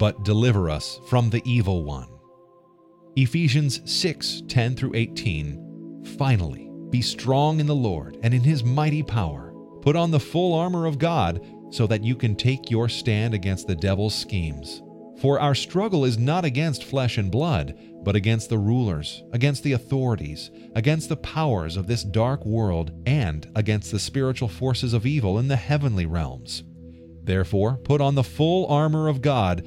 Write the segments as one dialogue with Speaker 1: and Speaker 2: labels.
Speaker 1: but deliver us from the evil one. Ephesians 6 10 through 18. Finally, be strong in the Lord and in his mighty power. Put on the full armor of God so that you can take your stand against the devil's schemes. For our struggle is not against flesh and blood, but against the rulers, against the authorities, against the powers of this dark world, and against the spiritual forces of evil in the heavenly realms. Therefore, put on the full armor of God,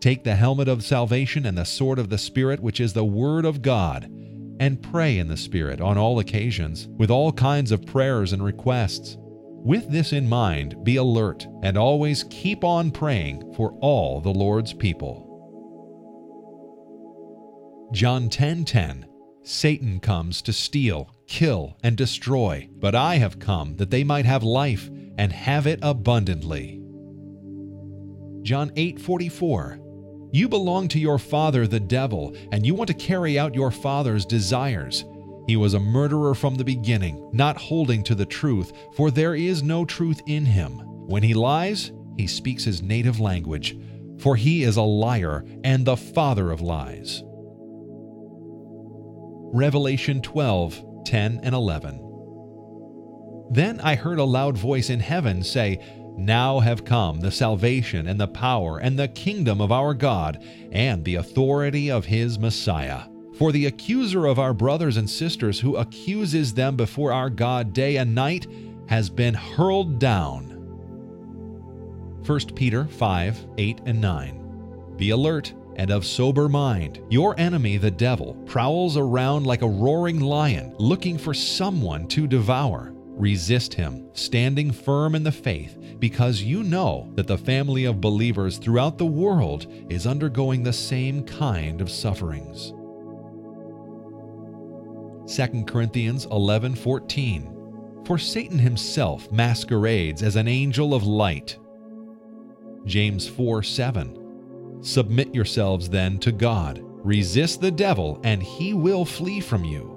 Speaker 1: Take the helmet of salvation and the sword of the Spirit, which is the Word of God, and pray in the Spirit on all occasions, with all kinds of prayers and requests. With this in mind, be alert and always keep on praying for all the Lord's people. John 10:10 10, 10, Satan comes to steal, kill, and destroy, but I have come that they might have life and have it abundantly. John 8:44 you belong to your father, the devil, and you want to carry out your father's desires. He was a murderer from the beginning, not holding to the truth, for there is no truth in him. When he lies, he speaks his native language, for he is a liar and the father of lies. Revelation 12 10 and 11. Then I heard a loud voice in heaven say, now have come the salvation and the power and the kingdom of our God and the authority of his Messiah. For the accuser of our brothers and sisters who accuses them before our God day and night has been hurled down. 1 Peter 5 8 and 9. Be alert and of sober mind. Your enemy, the devil, prowls around like a roaring lion, looking for someone to devour. Resist him, standing firm in the faith, because you know that the family of believers throughout the world is undergoing the same kind of sufferings. 2 Corinthians 11:14 For Satan himself masquerades as an angel of light. James 4:7 Submit yourselves then to God. Resist the devil and he will flee from you.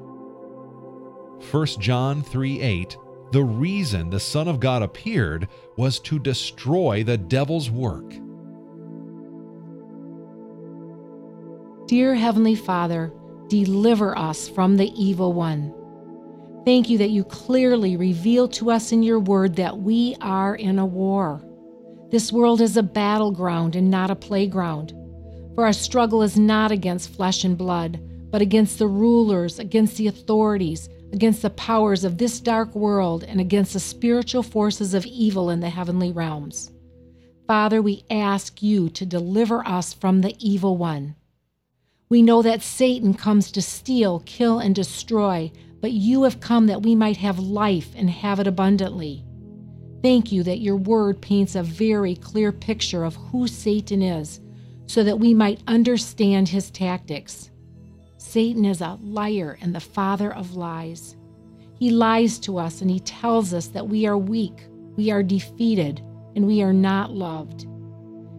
Speaker 1: 1 John 3:8 the reason the Son of God appeared was to destroy the devil's work.
Speaker 2: Dear Heavenly Father, deliver us from the evil one. Thank you that you clearly reveal to us in your word that we are in a war. This world is a battleground and not a playground. For our struggle is not against flesh and blood, but against the rulers, against the authorities, against the powers of this dark world and against the spiritual forces of evil in the heavenly realms. Father, we ask you to deliver us from the evil one. We know that Satan comes to steal, kill, and destroy, but you have come that we might have life and have it abundantly. Thank you that your word paints a very clear picture of who Satan is, so that we might understand his tactics. Satan is a liar and the father of lies. He lies to us and he tells us that we are weak, we are defeated, and we are not loved.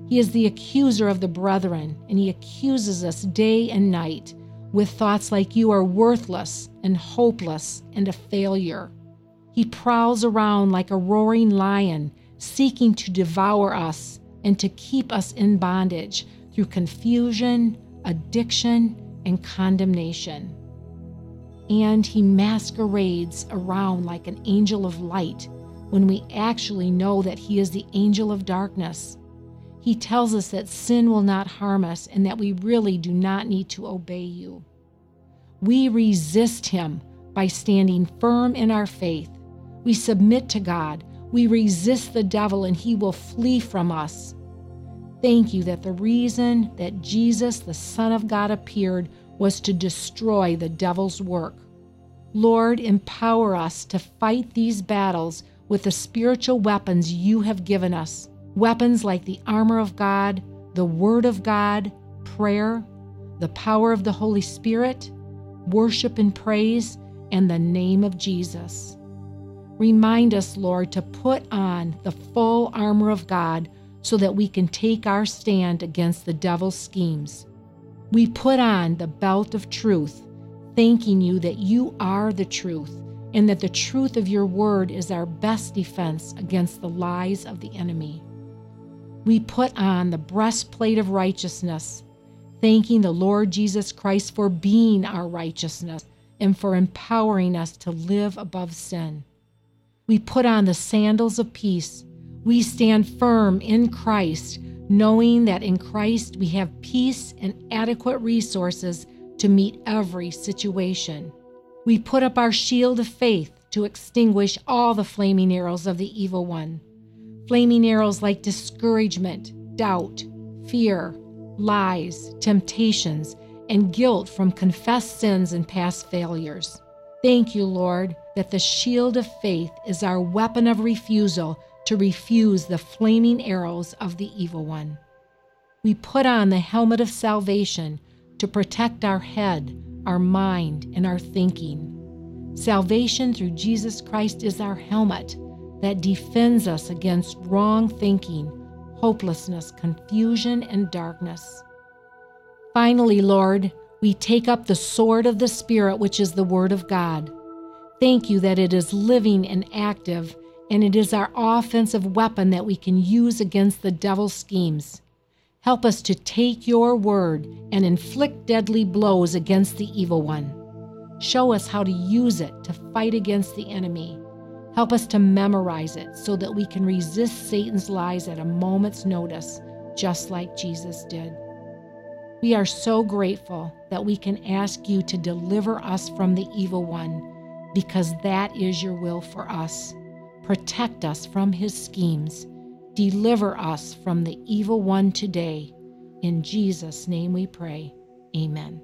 Speaker 2: He is the accuser of the brethren, and he accuses us day and night with thoughts like you are worthless and hopeless and a failure. He prowls around like a roaring lion, seeking to devour us and to keep us in bondage through confusion, addiction, and condemnation. And he masquerades around like an angel of light when we actually know that he is the angel of darkness. He tells us that sin will not harm us and that we really do not need to obey you. We resist him by standing firm in our faith. We submit to God. We resist the devil and he will flee from us. Thank you that the reason that Jesus, the Son of God, appeared was to destroy the devil's work. Lord, empower us to fight these battles with the spiritual weapons you have given us weapons like the armor of God, the Word of God, prayer, the power of the Holy Spirit, worship and praise and the name of Jesus. Remind us, Lord, to put on the full armor of God so that we can take our stand against the devil's schemes. We put on the belt of truth, thanking you that you are the truth and that the truth of your word is our best defense against the lies of the enemy. We put on the breastplate of righteousness, thanking the Lord Jesus Christ for being our righteousness and for empowering us to live above sin. We put on the sandals of peace. We stand firm in Christ, knowing that in Christ we have peace and adequate resources to meet every situation. We put up our shield of faith to extinguish all the flaming arrows of the evil one. Flaming arrows like discouragement, doubt, fear, lies, temptations, and guilt from confessed sins and past failures. Thank you, Lord, that the shield of faith is our weapon of refusal to refuse the flaming arrows of the evil one. We put on the helmet of salvation to protect our head, our mind, and our thinking. Salvation through Jesus Christ is our helmet that defends us against wrong thinking, hopelessness, confusion, and darkness. Finally, Lord, we take up the sword of the Spirit, which is the Word of God. Thank you that it is living and active, and it is our offensive weapon that we can use against the devil's schemes. Help us to take your word and inflict deadly blows against the evil one. Show us how to use it to fight against the enemy. Help us to memorize it so that we can resist Satan's lies at a moment's notice, just like Jesus did. We are so grateful that we can ask you to deliver us from the evil one because that is your will for us. Protect us from his schemes Deliver us from the evil one today. In Jesus' name we pray. Amen.